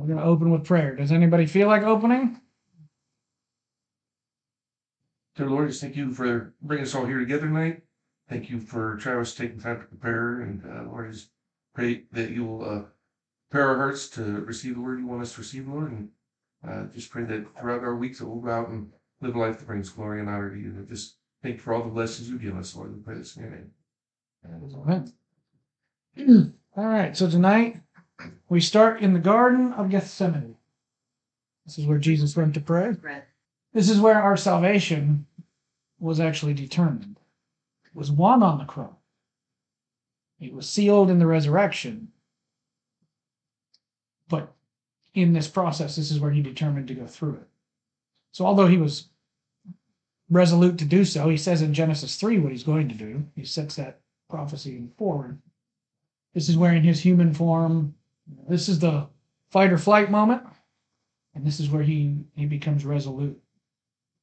We're going to open with prayer. Does anybody feel like opening? Dear Lord, just thank you for bringing us all here together tonight. Thank you for Travis taking time to prepare. And uh, Lord, just pray that you will uh, prepare our hearts to receive the word you want us to receive, Lord. And uh, just pray that throughout our weeks that we'll go out and live a life that brings glory and honor to you. And just thank you for all the blessings you give us, Lord. We pray this in your name. Amen. All right, so tonight we start in the Garden of Gethsemane. This is where Jesus went to pray. This is where our salvation was actually determined. It was won on the cross. It was sealed in the resurrection. But in this process, this is where he determined to go through it. So, although he was resolute to do so, he says in Genesis 3 what he's going to do. He sets that prophecy forward. This is where, in his human form, this is the fight or flight moment, and this is where he, he becomes resolute.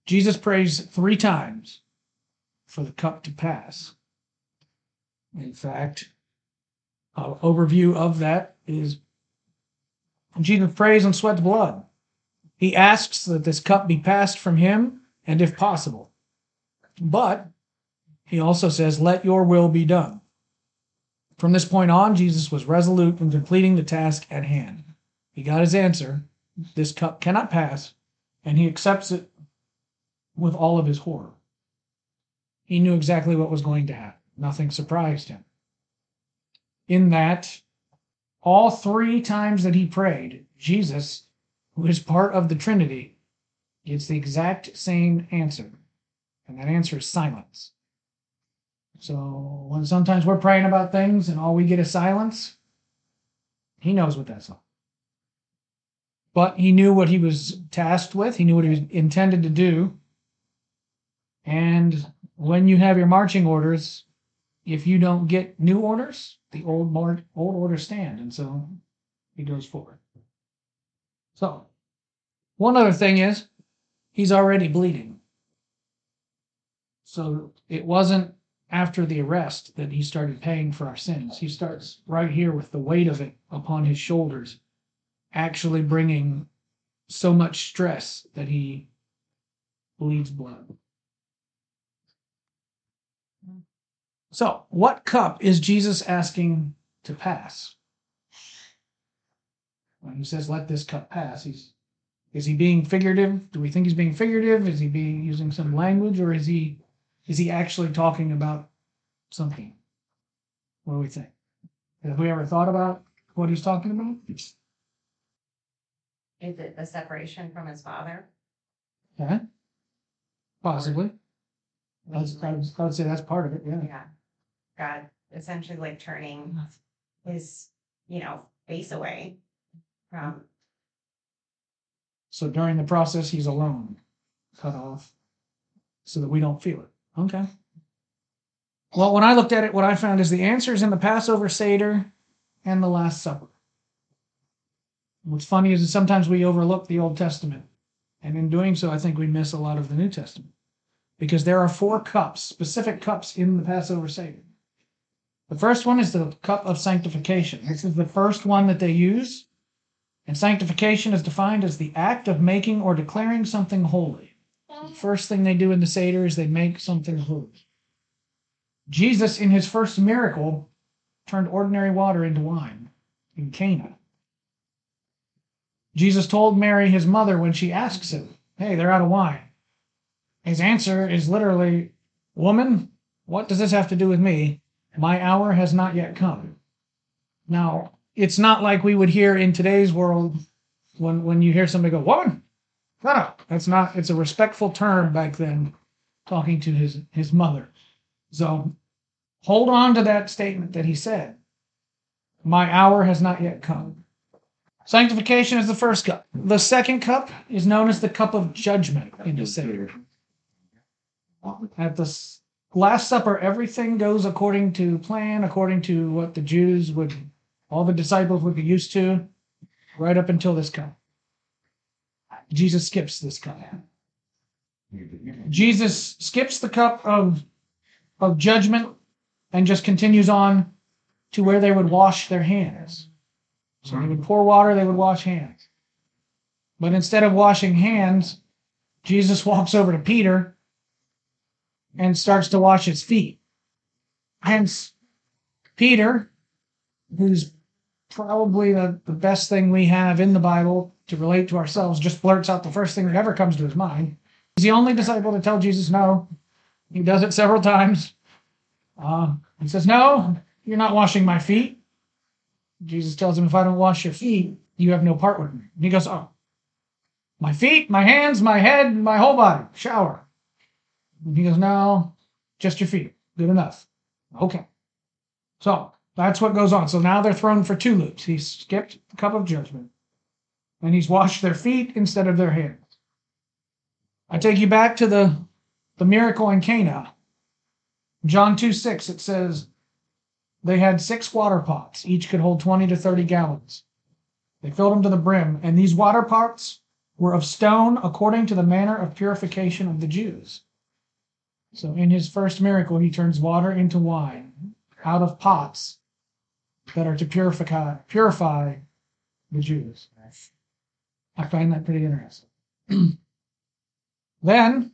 Jesus prays three times for the cup to pass. In fact, an overview of that is Jesus prays and sweats blood. He asks that this cup be passed from him, and if possible. But he also says, Let your will be done. From this point on, Jesus was resolute in completing the task at hand. He got his answer. This cup cannot pass, and he accepts it with all of his horror. He knew exactly what was going to happen. Nothing surprised him. In that, all three times that he prayed, Jesus, who is part of the Trinity, gets the exact same answer. And that answer is silence. So when sometimes we're praying about things and all we get is silence, he knows what that's all. But he knew what he was tasked with, he knew what he was intended to do. And when you have your marching orders, if you don't get new orders, the old old orders stand, and so he goes forward. So, one other thing is, he's already bleeding. So it wasn't after the arrest that he started paying for our sins. He starts right here with the weight of it upon his shoulders, actually bringing so much stress that he bleeds blood. So, what cup is Jesus asking to pass? When he says, "Let this cup pass," he's is he being figurative? Do we think he's being figurative? Is he being using some language, or is he is he actually talking about something? What do we think? Have we ever thought about what he's talking about? Is it the separation from his father? Yeah, possibly. I would, I would- I would say that's part of it. Yeah. Yeah. God essentially like turning his, you know, face away from, So during the process, he's alone, cut off, so that we don't feel it. Okay. Well, when I looked at it, what I found is the answers in the Passover Seder and the Last Supper. What's funny is that sometimes we overlook the Old Testament. And in doing so, I think we miss a lot of the New Testament. Because there are four cups, specific cups in the Passover Seder. The first one is the cup of sanctification. This is the first one that they use. And sanctification is defined as the act of making or declaring something holy. First thing they do in the Seder is they make something holy. Jesus, in his first miracle, turned ordinary water into wine in Cana. Jesus told Mary, his mother, when she asks him, Hey, they're out of wine. His answer is literally, Woman, what does this have to do with me? My hour has not yet come. Now, it's not like we would hear in today's world when, when you hear somebody go, Woman, no, no, that's not, it's a respectful term back then, talking to his, his mother. So hold on to that statement that he said. My hour has not yet come. Sanctification is the first cup. The second cup is known as the cup of judgment in the Seder. At the Last Supper, everything goes according to plan, according to what the Jews would, all the disciples would be used to, right up until this cup. Jesus skips this cup. Jesus skips the cup of, of judgment and just continues on to where they would wash their hands. So they would pour water, they would wash hands. But instead of washing hands, Jesus walks over to Peter and starts to wash his feet. Hence, Peter, who's probably the, the best thing we have in the Bible to relate to ourselves, just blurts out the first thing that ever comes to his mind. He's the only disciple to tell Jesus no. He does it several times. Uh, he says, No, you're not washing my feet. Jesus tells him, If I don't wash your feet, you have no part with me. And he goes, Oh, my feet, my hands, my head, my whole body, shower. And he goes, No, just your feet. Good enough. Okay. So that's what goes on. So now they're thrown for two loops. He skipped the cup of judgment and he's washed their feet instead of their hands. I take you back to the, the miracle in Cana. John 2 6, it says, They had six water pots, each could hold 20 to 30 gallons. They filled them to the brim, and these water pots were of stone according to the manner of purification of the Jews. So in his first miracle, he turns water into wine out of pots that are to purify purify the Jews. I find that pretty interesting. then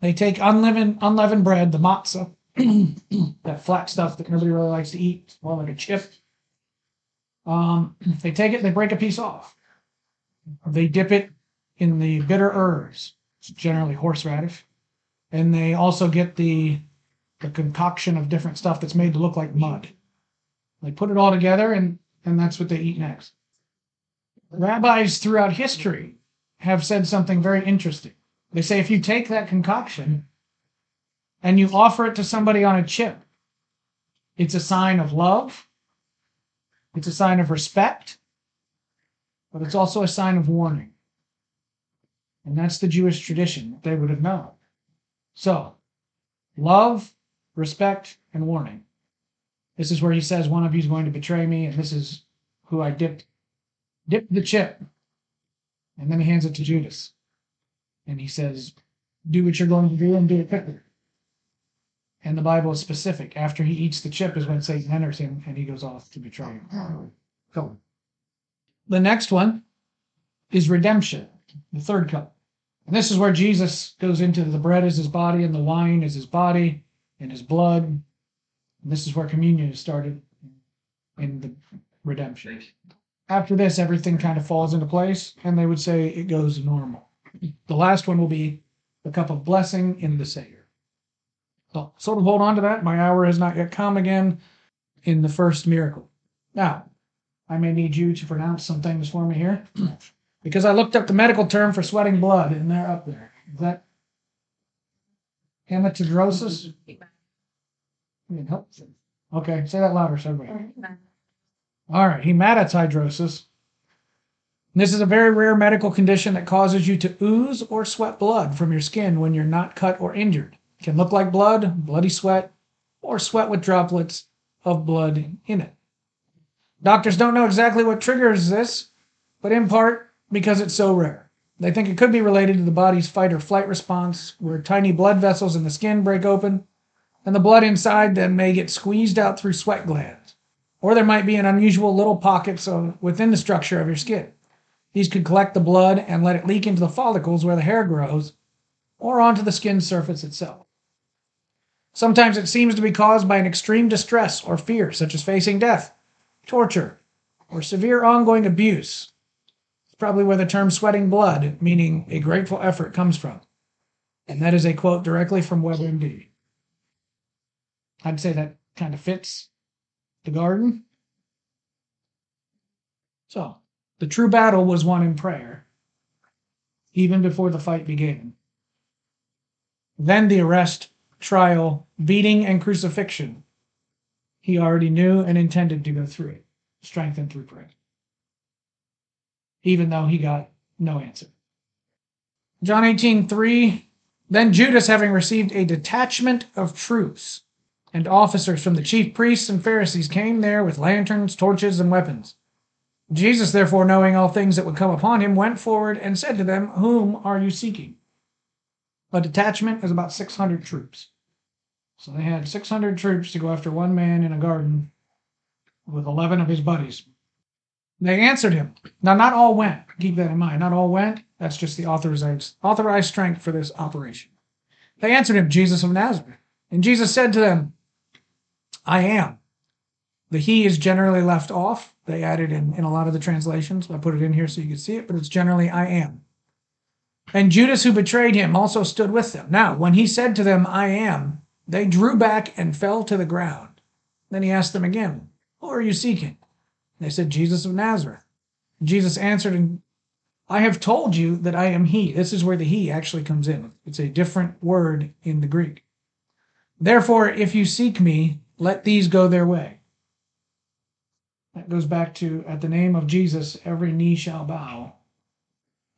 they take unleavened unleavened bread, the matzah, that flat stuff that nobody really likes to eat, more like a chip. Um, they take it, they break a piece off. They dip it in the bitter herbs, generally horseradish, and they also get the the concoction of different stuff that's made to look like mud. They put it all together, and and that's what they eat next. Rabbis throughout history have said something very interesting. They say if you take that concoction and you offer it to somebody on a chip, it's a sign of love, it's a sign of respect, but it's also a sign of warning. And that's the Jewish tradition that they would have known. So, love, respect, and warning. This is where he says one of you is going to betray me, and this is who I dipped dipped the chip. And then he hands it to Judas. And he says, Do what you're going to do and do it quickly. And the Bible is specific. After he eats the chip is when Satan enters him and he goes off to betray him. So the next one is redemption, the third cup. And this is where Jesus goes into the bread is his body and the wine is his body and his blood. And this is where communion is started in the redemption. After this, everything kind of falls into place, and they would say it goes normal. The last one will be the cup of blessing in the Seder. So, sort of hold on to that. My hour has not yet come again in the first miracle. Now, I may need you to pronounce some things for me here, because I looked up the medical term for sweating blood, and they're up there. Is that hematidrosis? Okay, say that louder, so everybody. All right, hematidrosis. This is a very rare medical condition that causes you to ooze or sweat blood from your skin when you're not cut or injured. It can look like blood, bloody sweat, or sweat with droplets of blood in it. Doctors don't know exactly what triggers this, but in part because it's so rare. They think it could be related to the body's fight or flight response, where tiny blood vessels in the skin break open, and the blood inside then may get squeezed out through sweat glands. Or there might be an unusual little pockets of, within the structure of your skin. These could collect the blood and let it leak into the follicles where the hair grows, or onto the skin surface itself. Sometimes it seems to be caused by an extreme distress or fear, such as facing death, torture, or severe ongoing abuse. It's probably where the term sweating blood, meaning a grateful effort, comes from. And that is a quote directly from WebMD. I'd say that kind of fits the garden. So, the true battle was won in prayer, even before the fight began. Then the arrest, trial, beating, and crucifixion. He already knew and intended to go through it, strengthened through prayer, even though he got no answer. John 18, 3. Then Judas, having received a detachment of troops, and officers from the chief priests and Pharisees came there with lanterns, torches, and weapons. Jesus, therefore, knowing all things that would come upon him, went forward and said to them, Whom are you seeking? A detachment is about 600 troops. So they had 600 troops to go after one man in a garden with 11 of his buddies. They answered him. Now, not all went. Keep that in mind. Not all went. That's just the authorized authorized strength for this operation. They answered him, Jesus of Nazareth. And Jesus said to them, I am. The he is generally left off. They added in, in a lot of the translations. I put it in here so you can see it, but it's generally I am. And Judas, who betrayed him, also stood with them. Now, when he said to them, I am, they drew back and fell to the ground. Then he asked them again, Who are you seeking? They said, Jesus of Nazareth. Jesus answered, and I have told you that I am he. This is where the he actually comes in. It's a different word in the Greek. Therefore, if you seek me, let these go their way. That goes back to at the name of Jesus, every knee shall bow.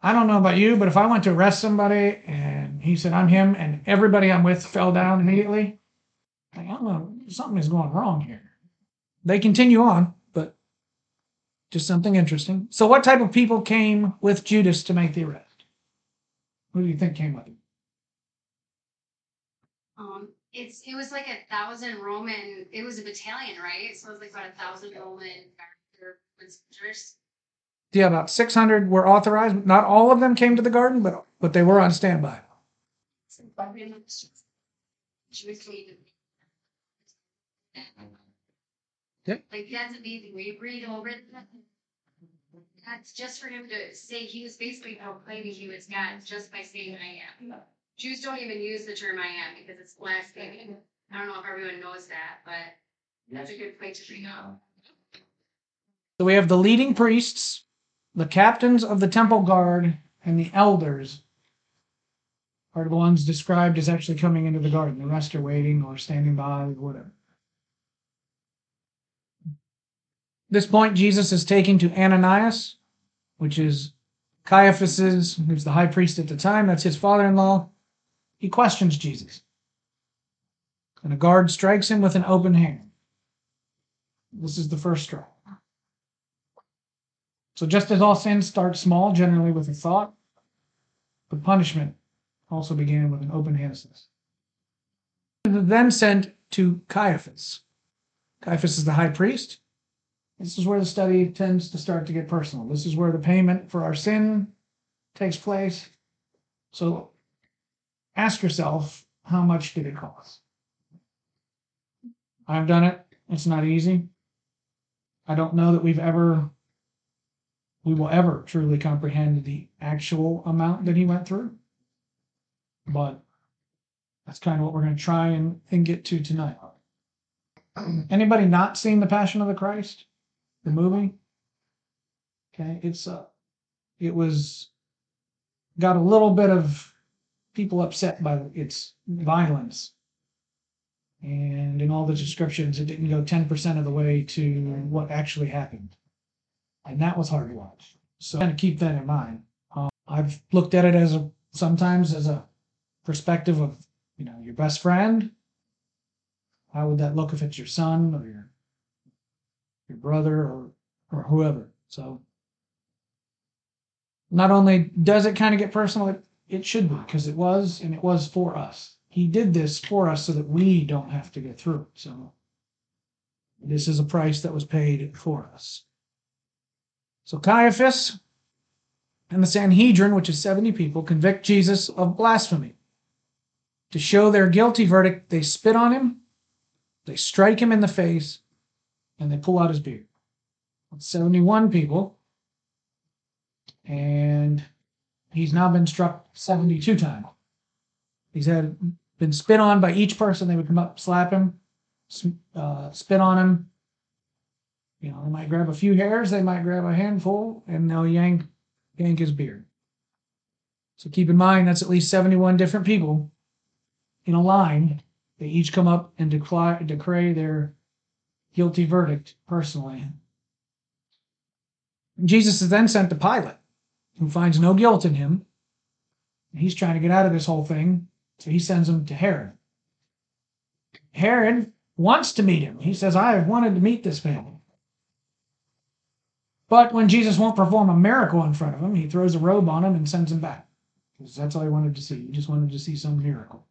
I don't know about you, but if I went to arrest somebody and he said, I'm him, and everybody I'm with fell down immediately, I don't know, something is going wrong here. They continue on, but just something interesting. So, what type of people came with Judas to make the arrest? Who do you think came with him? Um, it's it was like a thousand Roman. It was a battalion, right? So it was like about a thousand Roman soldiers. Yeah, about 600 were authorized. Not all of them came to the garden, but but they were on standby. Jewish Like that's amazing. When you read over it, that's just for him to say he was basically proclaiming he was God just by saying I am. Jews don't even use the term I am because it's blasphemy. I don't know if everyone knows that, but that's a good point to bring up. So we have the leading priests, the captains of the temple guard, and the elders are the ones described as actually coming into the garden. The rest are waiting or standing by, or whatever. this point, Jesus is taking to Ananias, which is Caiaphas's, who's the high priest at the time. That's his father-in-law. He questions Jesus, and a guard strikes him with an open hand. This is the first strike. So just as all sins start small, generally with a thought, the punishment also began with an open hand. Then sent to Caiaphas. Caiaphas is the high priest. This is where the study tends to start to get personal. This is where the payment for our sin takes place. So ask yourself, how much did it cost? I've done it. It's not easy. I don't know that we've ever, we will ever truly comprehend the actual amount that he went through. But that's kind of what we're going to try and, and get to tonight. Anybody not seen The Passion of the Christ? the movie. Okay, it's uh, it was got a little bit of people upset by its violence, and in all the descriptions, it didn't go ten percent of the way to what actually happened, and that was hard to watch. So, kind of keep that in mind. Um, I've looked at it as a sometimes as a perspective of you know your best friend. How would that look if it's your son or your your brother or or whoever. So not only does it kind of get personal, it, it should be because it was and it was for us. He did this for us so that we don't have to go through. So this is a price that was paid for us. So Caiaphas and the Sanhedrin, which is 70 people, convict Jesus of blasphemy. To show their guilty verdict, they spit on him, they strike him in the face, and they pull out his beard. 71 people. And he's now been struck 72 times. He's had been spit on by each person. They would come up, slap him, uh, spit on him. You know, they might grab a few hairs, they might grab a handful, and they'll yank yank his beard. So keep in mind that's at least 71 different people in a line. They each come up and declare, declare their guilty verdict personally. Jesus is then sent to Pilate, who finds no guilt in him. He's trying to get out of this whole thing, so he sends him to Herod. Herod wants to meet him. He says, I have wanted to meet this man. But when Jesus won't perform a miracle in front of him, he throws a robe on him and sends him back. Because that's all he wanted to see. He just wanted to see some miracle.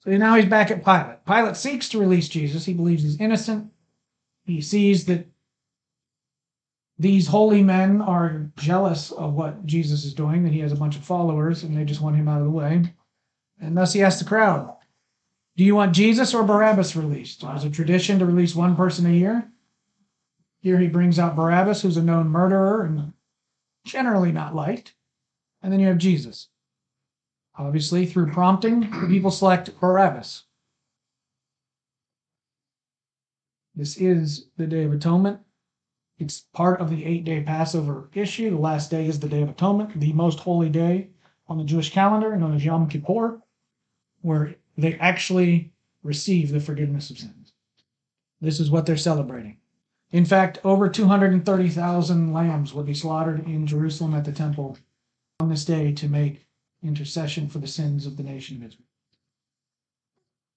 So now he's back at Pilate. Pilate seeks to release Jesus. He believes he's innocent. He sees that these holy men are jealous of what Jesus is doing, that he has a bunch of followers and they just want him out of the way. And thus he asked the crowd, Do you want Jesus or Barabbas released? It was a tradition to release one person a year. Here he brings out Barabbas, who's a known murderer and generally not liked. And then you have Jesus. Obviously, through prompting, the people select Barabbas. This is the Day of Atonement. It's part of the eight day Passover issue. The last day is the Day of Atonement, the most holy day on the Jewish calendar, known as Yom Kippur, where they actually receive the forgiveness of sins. This is what they're celebrating. In fact, over 230,000 lambs will be slaughtered in Jerusalem at the temple on this day to make intercession for the sins of the nation of Israel.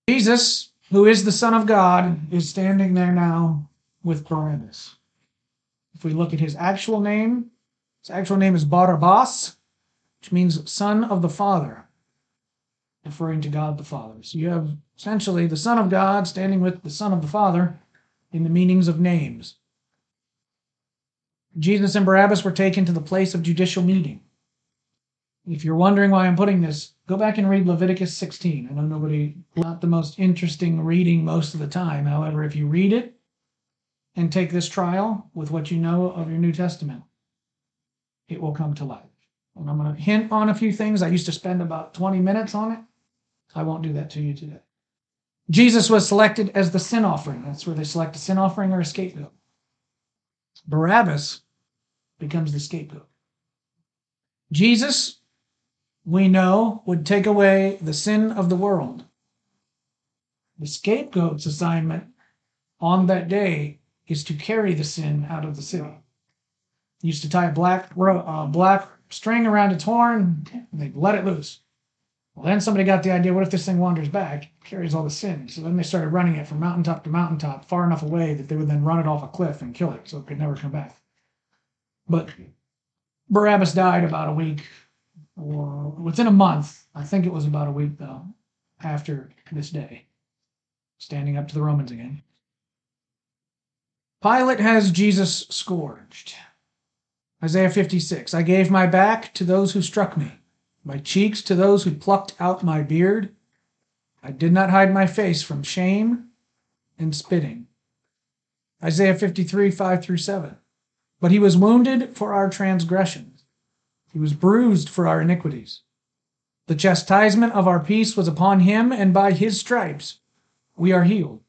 Jesus, who is the Son of God, is standing there now with Barabbas. If we look at his actual name, his actual name is Barabbas, which means Son of the Father, referring to God the Father. So you have essentially the Son of God standing with the Son of the Father in the meanings of names. Jesus and Barabbas were taken to the place of judicial meeting. If you're wondering why I'm putting this, go back and read Leviticus 16. I know nobody, not the most interesting reading most of the time. However, if you read it and take this trial with what you know of your New Testament, it will come to life. And I'm going to hint on a few things. I used to spend about 20 minutes on it. I won't do that to you today. Jesus was selected as the sin offering. That's where they select a sin offering or a scapegoat. Barabbas becomes the scapegoat. Jesus we know would take away the sin of the world. The scapegoat's assignment on that day is to carry the sin out of the city. He used to tie a black uh, black string around its horn and they'd let it loose. Well, then somebody got the idea what if this thing wanders back, carries all the sin? So then they started running it from mountaintop to mountaintop far enough away that they would then run it off a cliff and kill it so it could never come back. But Barabbas died about a week or within a month, I think it was about a week though, after this day, standing up to the Romans again. Pilate has Jesus scourged. Isaiah 56 I gave my back to those who struck me, my cheeks to those who plucked out my beard. I did not hide my face from shame and spitting. Isaiah 53 5 through 7. But he was wounded for our transgressions he was bruised for our iniquities. The chastisement of our peace was upon him, and by his stripes we are healed.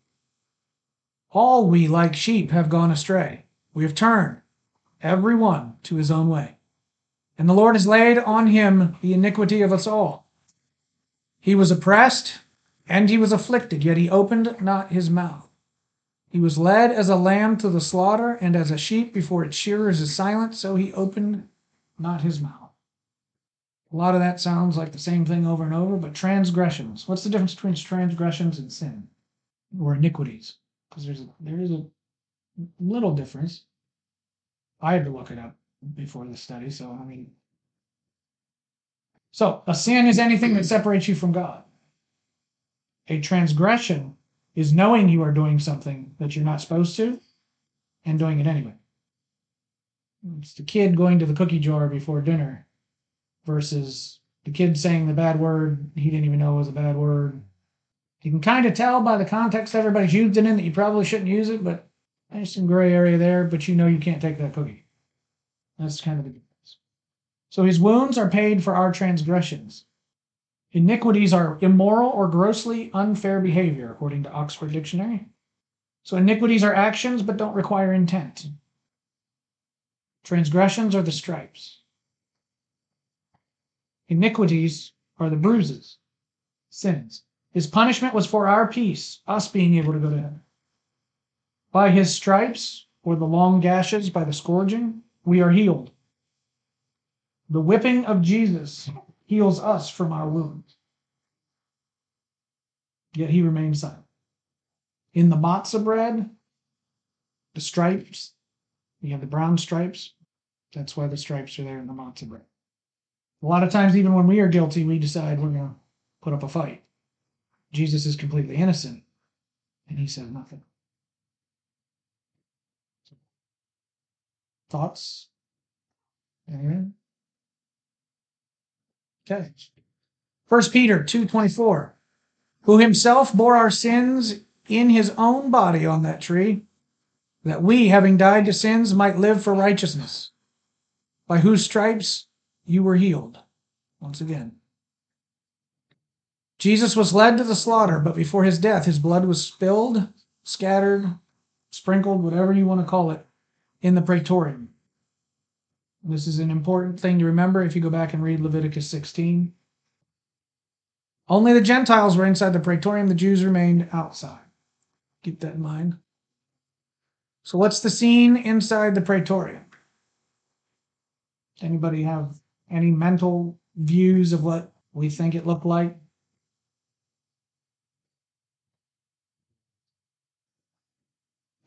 All we, like sheep, have gone astray. We have turned, every one, to his own way. And the Lord has laid on him the iniquity of us all. He was oppressed, and he was afflicted, yet he opened not his mouth. He was led as a lamb to the slaughter, and as a sheep before its shearers is silent, so he opened not his mouth. A lot of that sounds like the same thing over and over, but transgressions. What's the difference between transgressions and sin or iniquities? Because there's a, there is a little difference. I had to look it up before the study, so I mean. So a sin is anything that separates you from God. A transgression is knowing you are doing something that you're not supposed to and doing it anyway. It's the kid going to the cookie jar before dinner versus the kid saying the bad word he didn't even know was a bad word. You can kind of tell by the context everybody's used it in that you probably shouldn't use it, but there's some gray area there, but you know you can't take that cookie. That's kind of the difference. So his wounds are paid for our transgressions. Iniquities are immoral or grossly unfair behavior, according to Oxford Dictionary. So iniquities are actions but don't require intent. Transgressions are the stripes. Iniquities are the bruises, sins. His punishment was for our peace, us being able to go to heaven. By his stripes, or the long gashes by the scourging, we are healed. The whipping of Jesus heals us from our wounds. Yet he remains silent. In the matzah bread, the stripes, you have the brown stripes, that's why the stripes are there in the matzah bread. A lot of times, even when we are guilty, we decide we're going to put up a fight. Jesus is completely innocent, and he says nothing. Thoughts? Anyone? Okay. First Peter 2:24. Who himself bore our sins in his own body on that tree, that we, having died to sins, might live for righteousness, by whose stripes you were healed. Once again. Jesus was led to the slaughter, but before his death, his blood was spilled, scattered, sprinkled, whatever you want to call it, in the praetorium. This is an important thing to remember if you go back and read Leviticus 16. Only the Gentiles were inside the praetorium, the Jews remained outside. Keep that in mind. So, what's the scene inside the praetorium? Anybody have any mental views of what we think it looked like?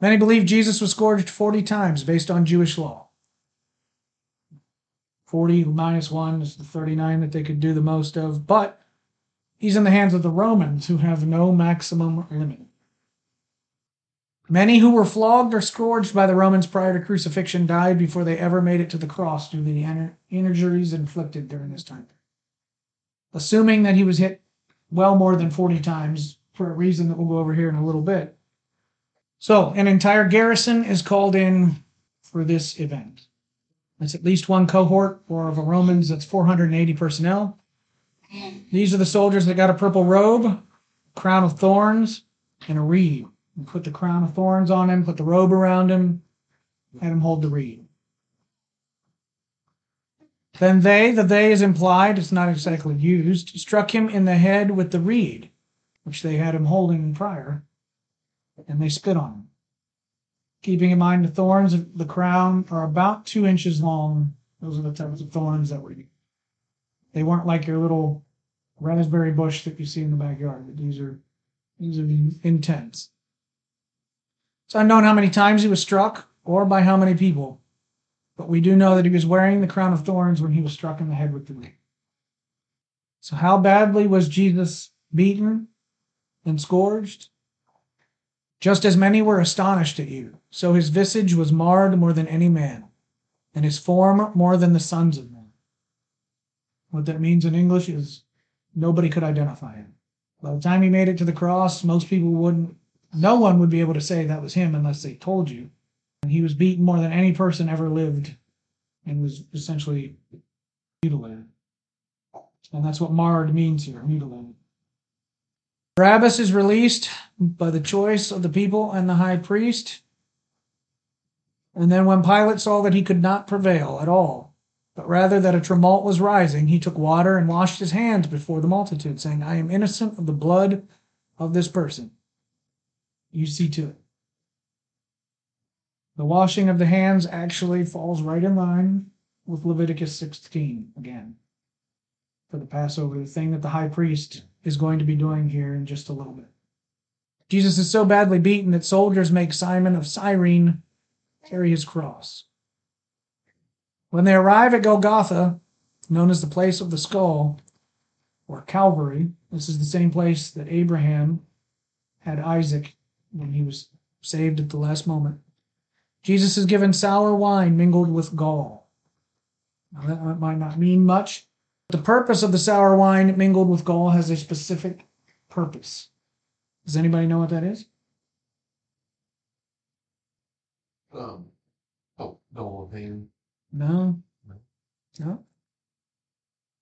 Many believe Jesus was scourged 40 times based on Jewish law. 40 minus 1 is the 39 that they could do the most of, but he's in the hands of the Romans who have no maximum limit. Many who were flogged or scourged by the Romans prior to crucifixion died before they ever made it to the cross due to the injuries inflicted during this time. Assuming that he was hit well more than 40 times for a reason that we'll go over here in a little bit. So, an entire garrison is called in for this event. That's at least one cohort, or of the Romans, that's 480 personnel. These are the soldiers that got a purple robe, crown of thorns, and a reed. And put the crown of thorns on him, put the robe around him, had him hold the reed. Then they, the they is implied, it's not exactly used, struck him in the head with the reed, which they had him holding prior, and they spit on him. Keeping in mind the thorns of the crown are about two inches long. Those are the types of thorns that were used. They weren't like your little raspberry bush that you see in the backyard. These are these are intense. It's unknown how many times he was struck or by how many people, but we do know that he was wearing the crown of thorns when he was struck in the head with the reed. So, how badly was Jesus beaten and scourged? Just as many were astonished at you, so his visage was marred more than any man, and his form more than the sons of men. What that means in English is nobody could identify him. By the time he made it to the cross, most people wouldn't, no one would be able to say that was him unless they told you. And he was beaten more than any person ever lived and was essentially mutilated. And that's what marred means here, mutilated. Barabbas is released by the choice of the people and the high priest. And then when Pilate saw that he could not prevail at all, but rather that a tumult was rising, he took water and washed his hands before the multitude, saying, I am innocent of the blood of this person. You see to it. The washing of the hands actually falls right in line with Leviticus 16 again for the Passover, the thing that the high priest is going to be doing here in just a little bit. Jesus is so badly beaten that soldiers make Simon of Cyrene carry his cross. When they arrive at Golgotha, known as the place of the skull, or Calvary, this is the same place that Abraham had Isaac when he was saved at the last moment. Jesus is given sour wine mingled with gall. Now, that might not mean much, the purpose of the sour wine mingled with gall has a specific purpose. Does anybody know what that is? Um, oh, no, pain. No. No.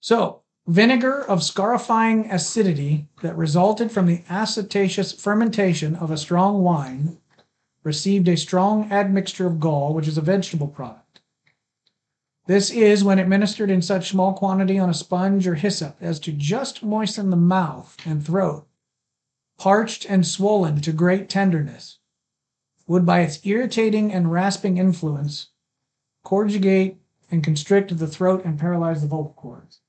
So, vinegar of scarifying acidity that resulted from the acetaceous fermentation of a strong wine received a strong admixture of gall, which is a vegetable product. This is when administered in such small quantity on a sponge or hyssop as to just moisten the mouth and throat, parched and swollen to great tenderness, would by its irritating and rasping influence corrugate and constrict the throat and paralyze the vocal cords.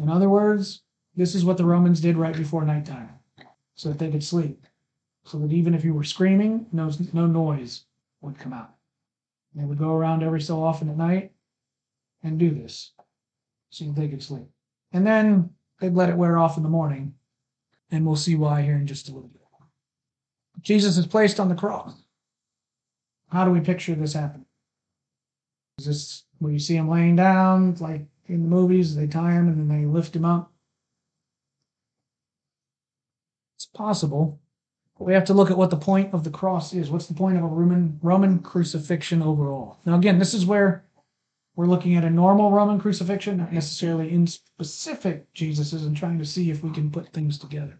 In other words, this is what the Romans did right before nighttime, so that they could sleep, so that even if you were screaming, no, no noise would come out. They would go around every so often at night and do this so they could sleep. And then they'd let it wear off in the morning, and we'll see why here in just a little bit. Jesus is placed on the cross. How do we picture this happening? Is this where you see him laying down, like in the movies? They tie him and then they lift him up. It's possible. But we have to look at what the point of the cross is. What's the point of a Roman Roman crucifixion overall? Now, again, this is where we're looking at a normal Roman crucifixion, not necessarily in specific Jesus's, and trying to see if we can put things together.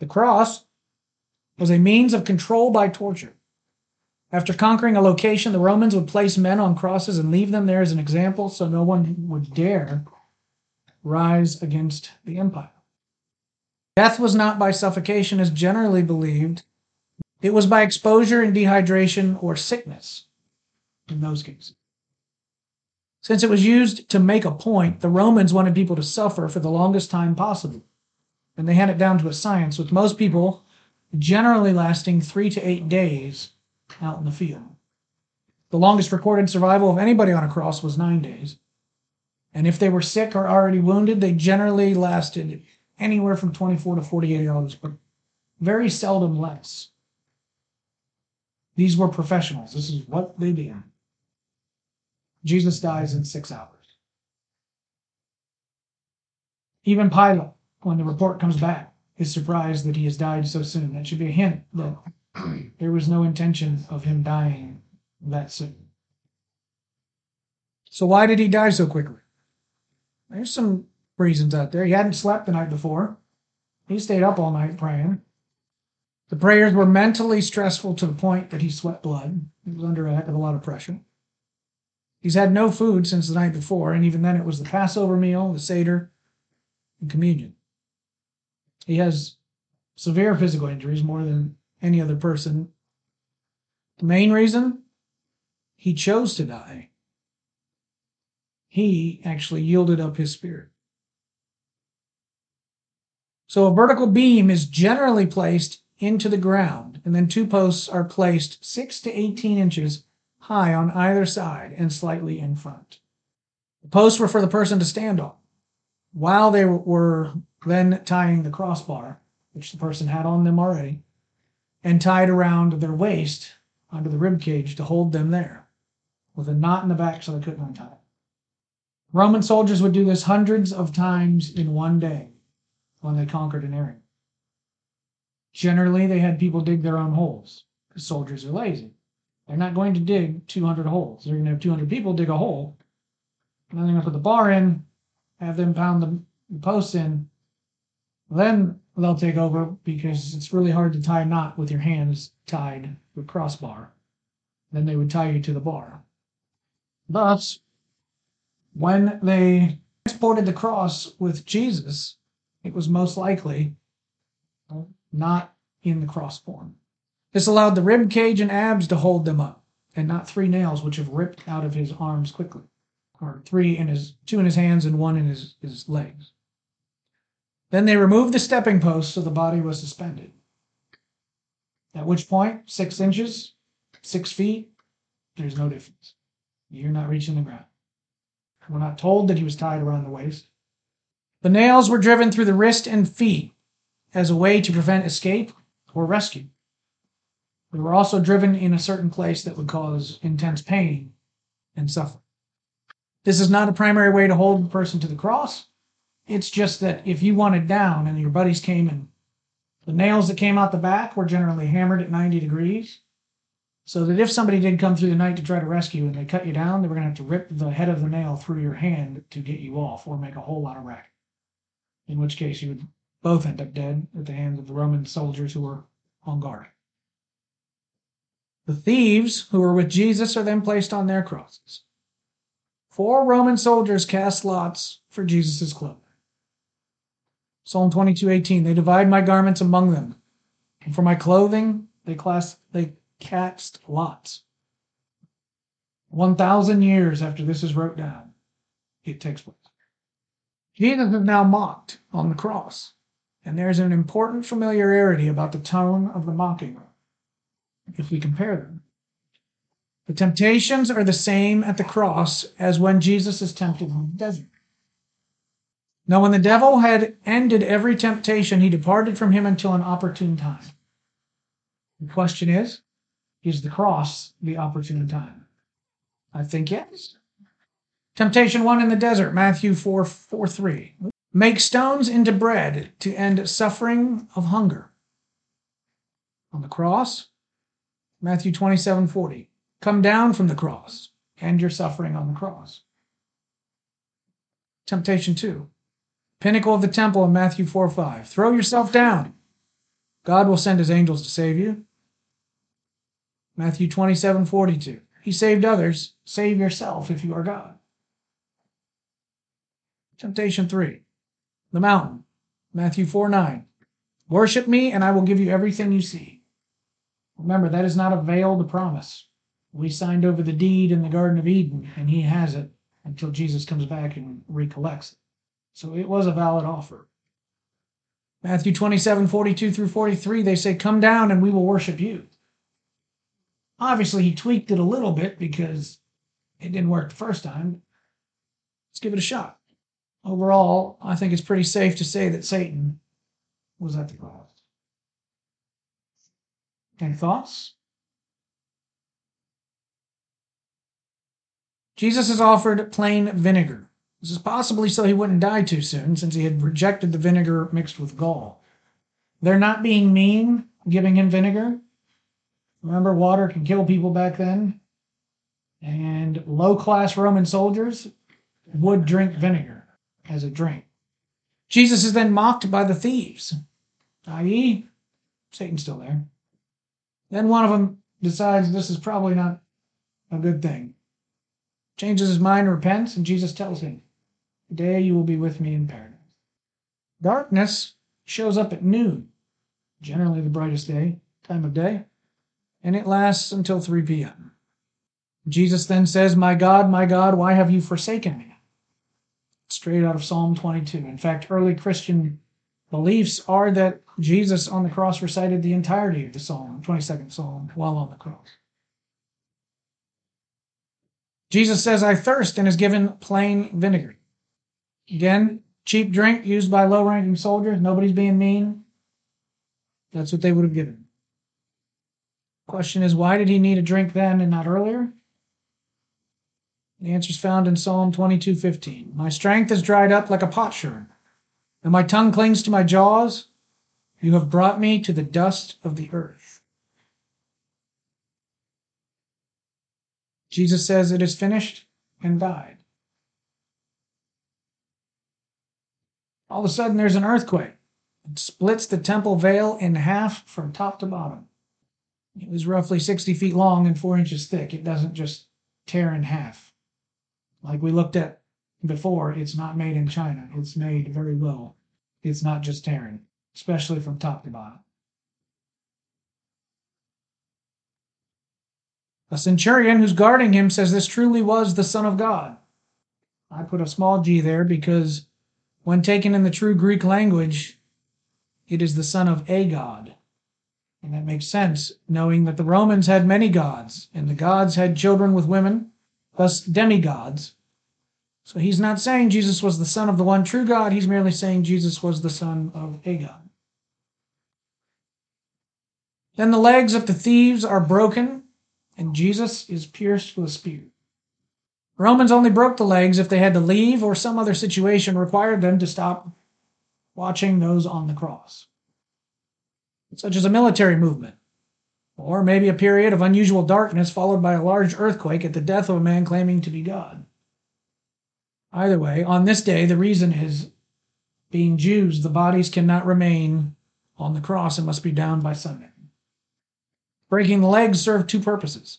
The cross was a means of control by torture. After conquering a location, the Romans would place men on crosses and leave them there as an example so no one would dare rise against the empire. Death was not by suffocation as generally believed, it was by exposure and dehydration or sickness in those cases. Since it was used to make a point, the Romans wanted people to suffer for the longest time possible. And they had it down to a science, with most people generally lasting three to eight days out in the field. The longest recorded survival of anybody on a cross was nine days. And if they were sick or already wounded, they generally lasted anywhere from 24 to 48 hours, but very seldom less. These were professionals. This is what they did. Jesus dies in six hours. Even Pilate, when the report comes back, is surprised that he has died so soon. That should be a hint that there was no intention of him dying that soon. So, why did he die so quickly? There's some reasons out there. He hadn't slept the night before, he stayed up all night praying. The prayers were mentally stressful to the point that he sweat blood. He was under a heck of a lot of pressure. He's had no food since the night before, and even then it was the Passover meal, the Seder, and communion. He has severe physical injuries, more than any other person. The main reason he chose to die, he actually yielded up his spirit. So a vertical beam is generally placed into the ground, and then two posts are placed 6 to 18 inches high on either side and slightly in front. The posts were for the person to stand on. While they were then tying the crossbar, which the person had on them already, and tied around their waist under the rib cage to hold them there, with a knot in the back so they couldn't untie it. Roman soldiers would do this hundreds of times in one day when they conquered an area. Generally, they had people dig their own holes because soldiers are lazy. They're not going to dig 200 holes. They're going to have 200 people dig a hole. And then they're going to put the bar in, have them pound the posts in. Then they'll take over because it's really hard to tie a knot with your hands tied to a crossbar. Then they would tie you to the bar. Thus, when they transported the cross with Jesus, it was most likely not in the cross form. This allowed the rib cage and abs to hold them up, and not three nails which have ripped out of his arms quickly, or three in his two in his hands and one in his, his legs. Then they removed the stepping post so the body was suspended. At which point, six inches, six feet, there's no difference. You're not reaching the ground. We're not told that he was tied around the waist. The nails were driven through the wrist and feet as a way to prevent escape or rescue. They were also driven in a certain place that would cause intense pain and suffering. This is not a primary way to hold a person to the cross. It's just that if you wanted down and your buddies came and the nails that came out the back were generally hammered at 90 degrees, so that if somebody did come through the night to try to rescue and they cut you down, they were going to have to rip the head of the nail through your hand to get you off or make a whole lot of racket. In which case, you would both end up dead at the hands of the Roman soldiers who were on guard. The thieves who were with Jesus are then placed on their crosses. Four Roman soldiers cast lots for Jesus' cloak. Psalm 22:18 They divide my garments among them, and for my clothing they class they cast lots. 1000 years after this is wrote down, it takes place. Jesus is now mocked on the cross, and there's an important familiarity about the tone of the mocking if we compare them. The temptations are the same at the cross as when Jesus is tempted in the desert. Now, when the devil had ended every temptation, he departed from him until an opportune time. The question is, is the cross the opportune time? I think yes. Temptation one in the desert, Matthew 4 4 3. Make stones into bread to end suffering of hunger. On the cross, Matthew 27 40. Come down from the cross, end your suffering on the cross. Temptation 2. Pinnacle of the temple in Matthew 4 5. Throw yourself down. God will send his angels to save you. Matthew 27 42. He saved others. Save yourself if you are God. Temptation 3. The mountain. Matthew 4 9. Worship me, and I will give you everything you see. Remember, that is not a veiled promise. We signed over the deed in the Garden of Eden, and he has it until Jesus comes back and recollects it. So it was a valid offer. Matthew 27 42 through 43, they say, Come down and we will worship you. Obviously, he tweaked it a little bit because it didn't work the first time. Let's give it a shot. Overall, I think it's pretty safe to say that Satan was at the cross. Any thoughts? Jesus is offered plain vinegar. This is possibly so he wouldn't die too soon, since he had rejected the vinegar mixed with gall. They're not being mean giving him vinegar. Remember, water could kill people back then. And low class Roman soldiers would drink vinegar as a drink. Jesus is then mocked by the thieves, i.e., Satan's still there. Then one of them decides this is probably not a good thing. Changes his mind, repents, and Jesus tells him, Today you will be with me in paradise. Darkness shows up at noon, generally the brightest day, time of day, and it lasts until 3 p.m. Jesus then says, My God, my God, why have you forsaken me? Straight out of Psalm 22. In fact, early Christian beliefs are that Jesus on the cross recited the entirety of the Psalm, 22nd Psalm, while on the cross. Jesus says, I thirst, and is given plain vinegar. Again, cheap drink used by low ranking soldiers. Nobody's being mean. That's what they would have given. Question is, why did he need a drink then and not earlier? The answer is found in Psalm 22:15. My strength is dried up like a potsherd, and my tongue clings to my jaws. You have brought me to the dust of the earth. Jesus says it is finished and died. All of a sudden, there's an earthquake. It splits the temple veil in half from top to bottom. It was roughly 60 feet long and four inches thick. It doesn't just tear in half. Like we looked at before, it's not made in China. It's made very well. It's not just tearing, especially from top to bottom. A centurion who's guarding him says this truly was the Son of God. I put a small g there because when taken in the true Greek language, it is the son of a god. And that makes sense, knowing that the Romans had many gods, and the gods had children with women, thus demigods. So he's not saying Jesus was the son of the one true God, he's merely saying Jesus was the son of a god. Then the legs of the thieves are broken, and Jesus is pierced with a spear. Romans only broke the legs if they had to leave or some other situation required them to stop watching those on the cross, such as a military movement, or maybe a period of unusual darkness followed by a large earthquake at the death of a man claiming to be God. Either way, on this day, the reason is being Jews, the bodies cannot remain on the cross and must be down by Sunday. Breaking the legs served two purposes.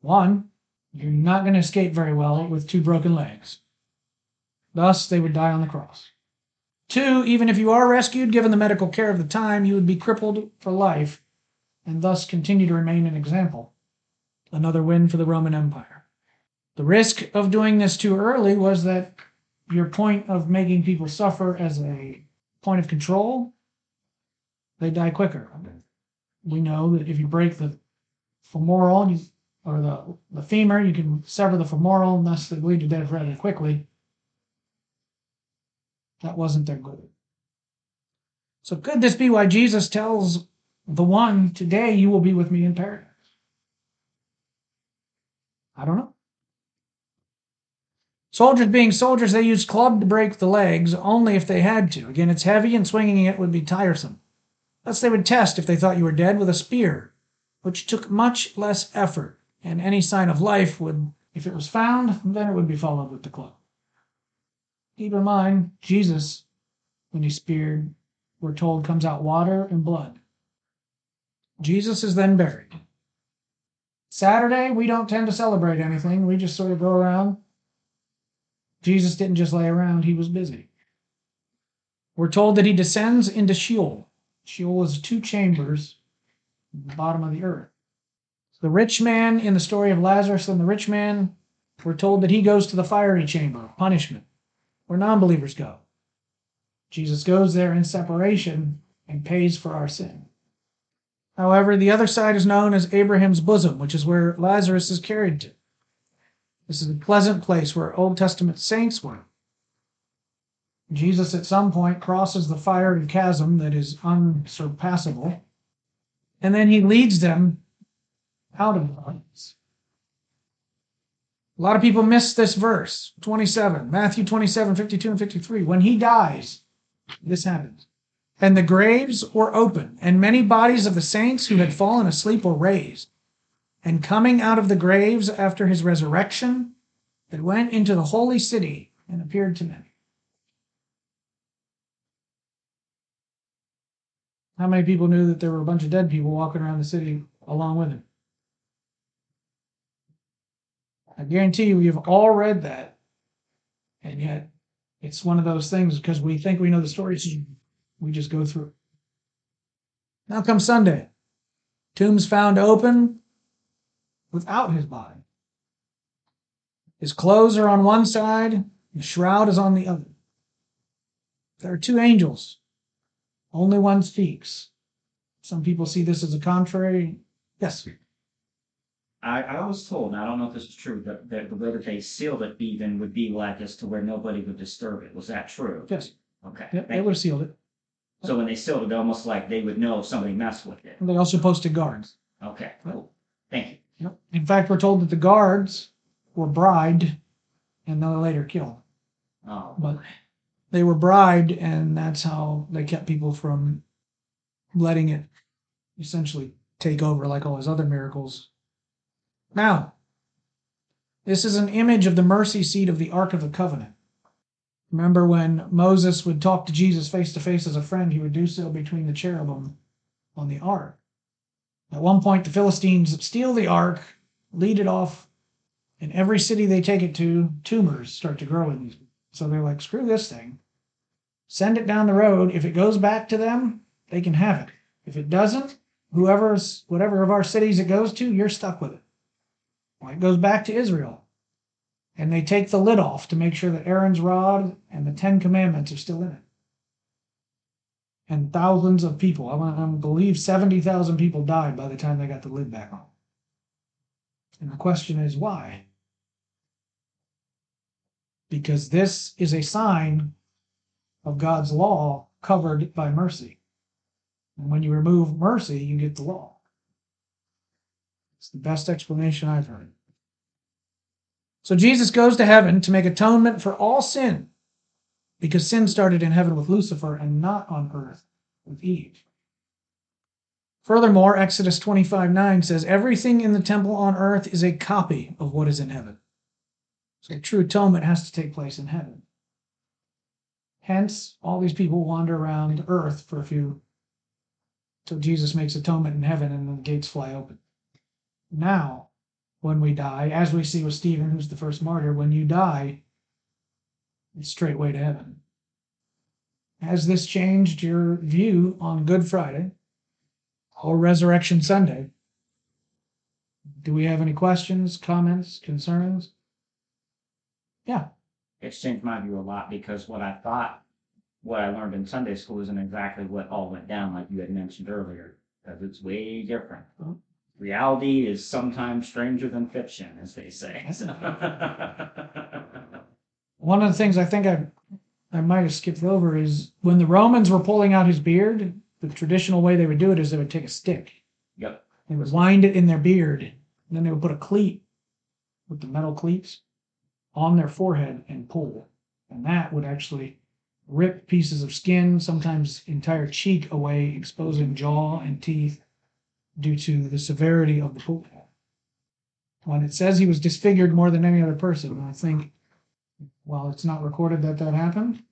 One, you're not going to escape very well with two broken legs. Thus, they would die on the cross. Two, even if you are rescued, given the medical care of the time, you would be crippled for life and thus continue to remain an example. Another win for the Roman Empire. The risk of doing this too early was that your point of making people suffer as a point of control, they die quicker. We know that if you break the femoral, you or the, the femur, you can sever the femoral and thus bleed to death rather quickly. That wasn't their goal. So could this be why Jesus tells the one, today you will be with me in paradise? I don't know. Soldiers being soldiers, they used club to break the legs only if they had to. Again, it's heavy and swinging it would be tiresome. Thus, they would test if they thought you were dead with a spear, which took much less effort, and any sign of life would, if it was found, then it would be followed with the club. Keep in mind, Jesus, when he speared, we're told comes out water and blood. Jesus is then buried. Saturday, we don't tend to celebrate anything. We just sort of go around. Jesus didn't just lay around, he was busy. We're told that he descends into Sheol. Sheol is two chambers at the bottom of the earth. The rich man in the story of Lazarus and the rich man, we're told that he goes to the fiery chamber, punishment, where non believers go. Jesus goes there in separation and pays for our sin. However, the other side is known as Abraham's bosom, which is where Lazarus is carried to. This is a pleasant place where Old Testament saints were. Jesus at some point crosses the fiery chasm that is unsurpassable, and then he leads them out of the. A lot of people miss this verse 27, Matthew 27, 52 and 53. When he dies, this happens. And the graves were open, and many bodies of the saints who had fallen asleep were raised. And coming out of the graves after his resurrection, that went into the holy city and appeared to many. How many people knew that there were a bunch of dead people walking around the city along with him? I guarantee you, we've all read that. And yet, it's one of those things because we think we know the stories, we just go through. Now comes Sunday. Tombs found open without his body. His clothes are on one side, the shroud is on the other. There are two angels. Only one speaks. Some people see this as a contrary. Yes. I, I was told, and I don't know if this is true, that, that the way that they sealed it even would be like as to where nobody would disturb it. Was that true? Yes. Okay. Yep, they would have sealed it. So when they sealed it, almost like they would know if somebody messed with it. And they also posted guards. Okay, cool. Thank you. Yep. In fact, we're told that the guards were bribed and then later killed. Oh, But they were bribed, and that's how they kept people from letting it essentially take over like all his other miracles. Now, this is an image of the mercy seat of the Ark of the Covenant. Remember when Moses would talk to Jesus face to face as a friend, he would do so between the cherubim on the ark. At one point, the Philistines steal the ark, lead it off, and every city they take it to, tumors start to grow in these. So they're like, screw this thing. Send it down the road. If it goes back to them, they can have it. If it doesn't, whoever's, whatever of our cities it goes to, you're stuck with it. Well, it goes back to Israel. And they take the lid off to make sure that Aaron's rod and the Ten Commandments are still in it. And thousands of people, I, believe 70,000 people died by the time they got the lid back on. And the question is why? Because this is a sign of God's law covered by mercy. And when you remove mercy, you get the law. It's the best explanation I've heard. So Jesus goes to heaven to make atonement for all sin because sin started in heaven with Lucifer and not on earth with Eve. Furthermore, Exodus 25 9 says, Everything in the temple on earth is a copy of what is in heaven. So true atonement has to take place in heaven. Hence, all these people wander around earth for a few till Jesus makes atonement in heaven and the gates fly open. Now, when we die, as we see with Stephen, who's the first martyr, when you die, it's straightway to heaven. Has this changed your view on Good Friday or Resurrection Sunday? Do we have any questions, comments, concerns? Yeah. It's changed my view a lot because what I thought, what I learned in Sunday school isn't exactly what all went down like you had mentioned earlier, because it's way different. Mhm. Reality is sometimes stranger than fiction, as they say. One of the things I think I I might have skipped over is when the Romans were pulling out his beard, the traditional way they would do it is they would take a stick, Yep. they would wind it in their beard, and then they would put a cleat with the metal cleats on their forehead and pull. And that would actually rip pieces of skin, sometimes entire cheek away, exposing jaw and teeth due to the severity of the pull. When it says he was disfigured more than any other person, I think, while it's not recorded that that happened,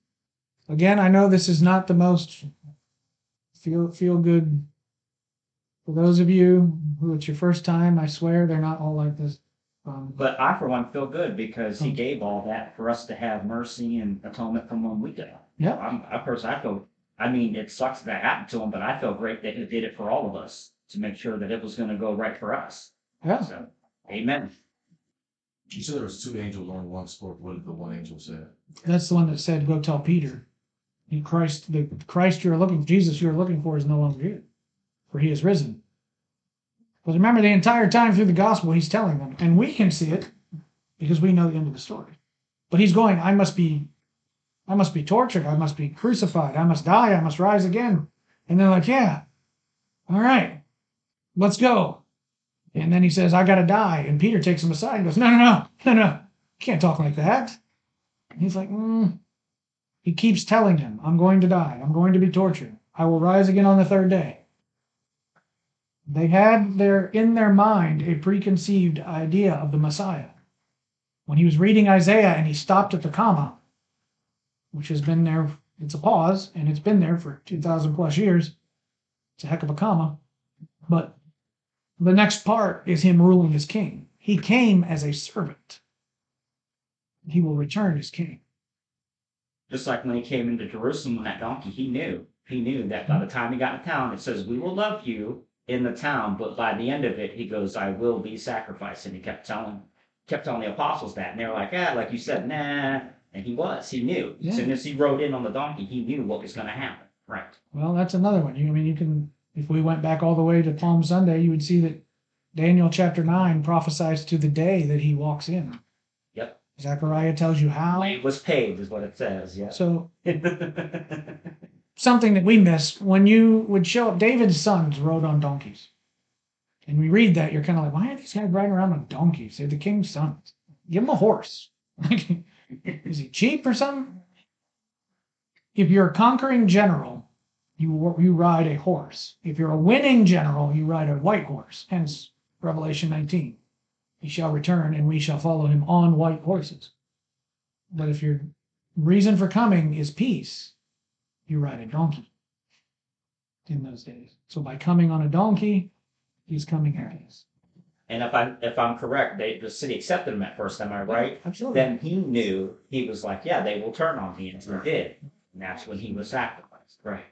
again, I know this is not the most feel feel good for those of you who it's your first time. I swear they're not all like this. Um, But I, for one, feel good because he gave all that for us to have mercy and atonement from when we did. yeah, I'm, I personally, I feel, I mean, it sucks that happened to him, but I feel great that he did it for all of us to make sure that it was gonna go right for us. yeah. So, amen. You said there was two angels on one spoke. What did the one angel say? That's the one that said, "Go tell Peter, in Christ, the Christ you are looking, Jesus you are looking for, is no longer here, for he is risen." But remember, the entire time through the gospel, he's telling them, and we can see it because we know the end of the story. But he's going, "I must be, I must be tortured. I must be crucified. I must die. I must rise again." And they're like, "Yeah, all right, let's go." And then he says, "I got to die." And Peter takes him aside and goes, "No, no, no, no, no, can't talk like that." And he's like, mm. he keeps telling him, I'm going to die. I'm going to be tortured. I will rise again on the third day. They had their in their mind a preconceived idea of the Messiah. When he was reading Isaiah and he stopped at the comma, which has been there, it's a pause, and it's been there for 2,000 plus years. It's a heck of a comma. But the next part is him ruling as king. He came as a servant he will return as king. Just like when he came into Jerusalem on that donkey, he knew. He knew that by the time he got to town, it says, We will love you in the town, but by the end of it, he goes, I will be sacrificed. And he kept telling kept telling the apostles that. And they were like, Yeah, like you said, nah. And he was. He knew. Yeah. As soon as he rode in on the donkey, he knew what was gonna happen. Right. Well, that's another one. You, I mean, you can, if we went back all the way to Palm Sunday, you would see that Daniel chapter 9 prophesies to the day that he walks in. Yep. Zechariah tells you how. Way was paved is what it says, yes. So, something that we miss when you would show up, David's sons rode on donkeys. And we read that, you're kind of like, why are these guys riding around on donkeys? They're the king's sons. Give them a horse. Is he cheap or something? If you're a conquering general, you you ride a horse. If you're a winning general, you ride a white horse. Hence Revelation 19. He shall return, and we shall follow him on white horses. But if your reason for coming is peace, you ride a donkey in those days. So by coming on a donkey, he's coming in peace. And if I if I'm correct, they the city accepted him at first, am I right? Absolutely. Then he knew he was like, Yeah, they will turn on me, and he did. And that's when he was sacrificed. Right.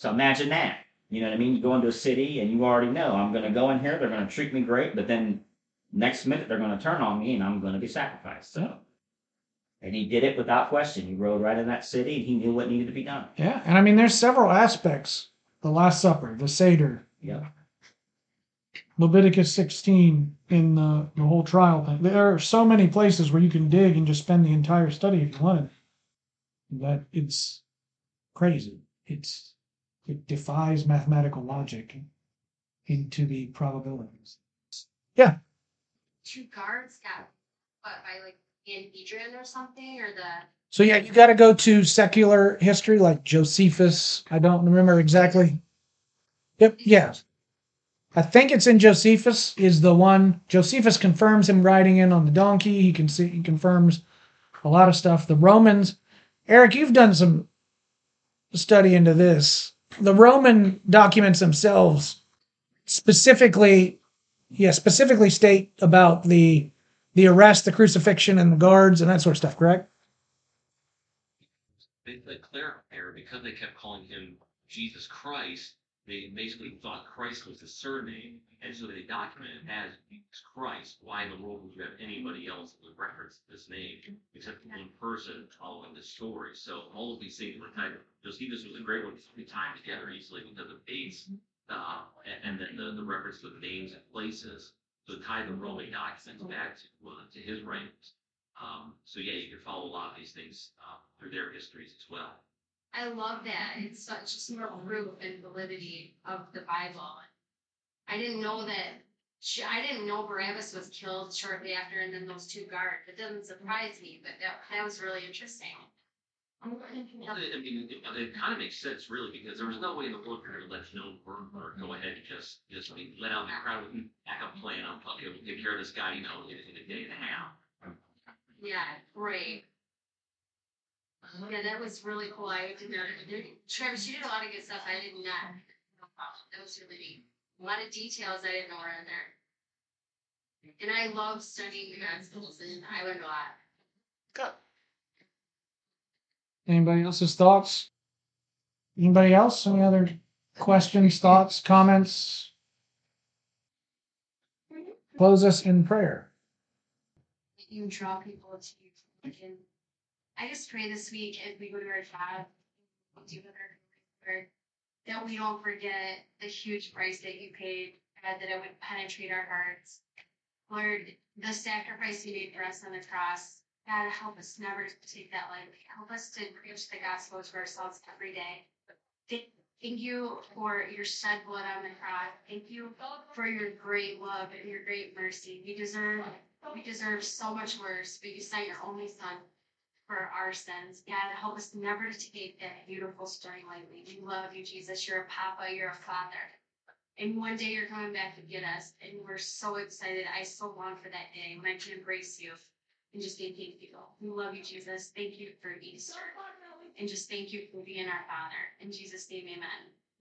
So imagine that. You know what I mean? You go into a city and you already know I'm gonna go in here, they're gonna treat me great, but then next minute they're gonna turn on me and I'm gonna be sacrificed. So and he did it without question. He rode right in that city and he knew what needed to be done. Yeah, and I mean, there's several aspects. The Last Supper, the Seder, Yeah. Leviticus 16 in the, the whole trial thing. There are so many places where you can dig and just spend the entire study if you wanted. That it's crazy. It's it defies mathematical logic into the probabilities. Yeah. Two guards got, what, by like Sanhedrin or something, or the, So yeah, you got to go to secular history like Josephus. I don't remember exactly. Yep, yeah. I think it's in Josephus is the one. Josephus confirms him riding in on the donkey. He can see he confirms a lot of stuff. The Romans, Eric, you've done some study into this. The Roman documents themselves specifically, yeah, specifically state about the the arrest, the crucifixion, and the guards and that sort of stuff. Correct? they, they clarifier because they kept calling him Jesus Christ. They basically thought Christ was his surname, and so they document it as Jesus Christ. Why in the world would you have anybody else that would reference this name except one person following this story? So all of these things were kind of Josephus was a great one to tie together easily because of dates, uh, and, and then the, the reference to the names and places. So tie the Roman documents back to uh, to his writings. Um, so yeah, you can follow a lot of these things uh, through their histories as well. I love that. It's such a more proof and validity of the Bible. I didn't know that Sh- I didn't know Barabbas was killed shortly after, and then those two guards. It doesn't surprise me, but that that was really interesting. Well, I I mean, it, it kind of makes sense, really, because there was no way in the world you're gonna let no burn or go ahead and just, just be let out in the crowd with an backup plan. I'm fucking, we'll take care of this guy, you know, in, in a day and a half. Yeah, great. Yeah, that was really cool. I did not. Travis, you did a lot of good stuff. I did not. know about. That was really neat. A lot of details I didn't know were in there. And I love studying the Gospels, and I learned a lot. Anybody else's thoughts? Anybody else? Any other questions, thoughts, comments? Close us in prayer. you draw people to you. I just pray this week as we go to our job, we do with our work, that we don't forget the huge price that you paid, God, that it would penetrate our hearts. Lord, the sacrifice you made for us on the cross, God, help us never to take that lightly. Help us to preach the gospel to ourselves every day. Thank thank you for your shed blood on the cross. Thank you for your great love and your great mercy. We deserve we deserve so much worse, but you sent your only son for our sins. God, help us never to take that beautiful story lightly. We love you, Jesus. You're a papa, you're a father. And one day you're coming back to get us. And we're so excited. I so long for that day when I can embrace you and just say thank you. We love you, Jesus. Thank you for Easter. And just thank you for being our Father. In Jesus' name, amen.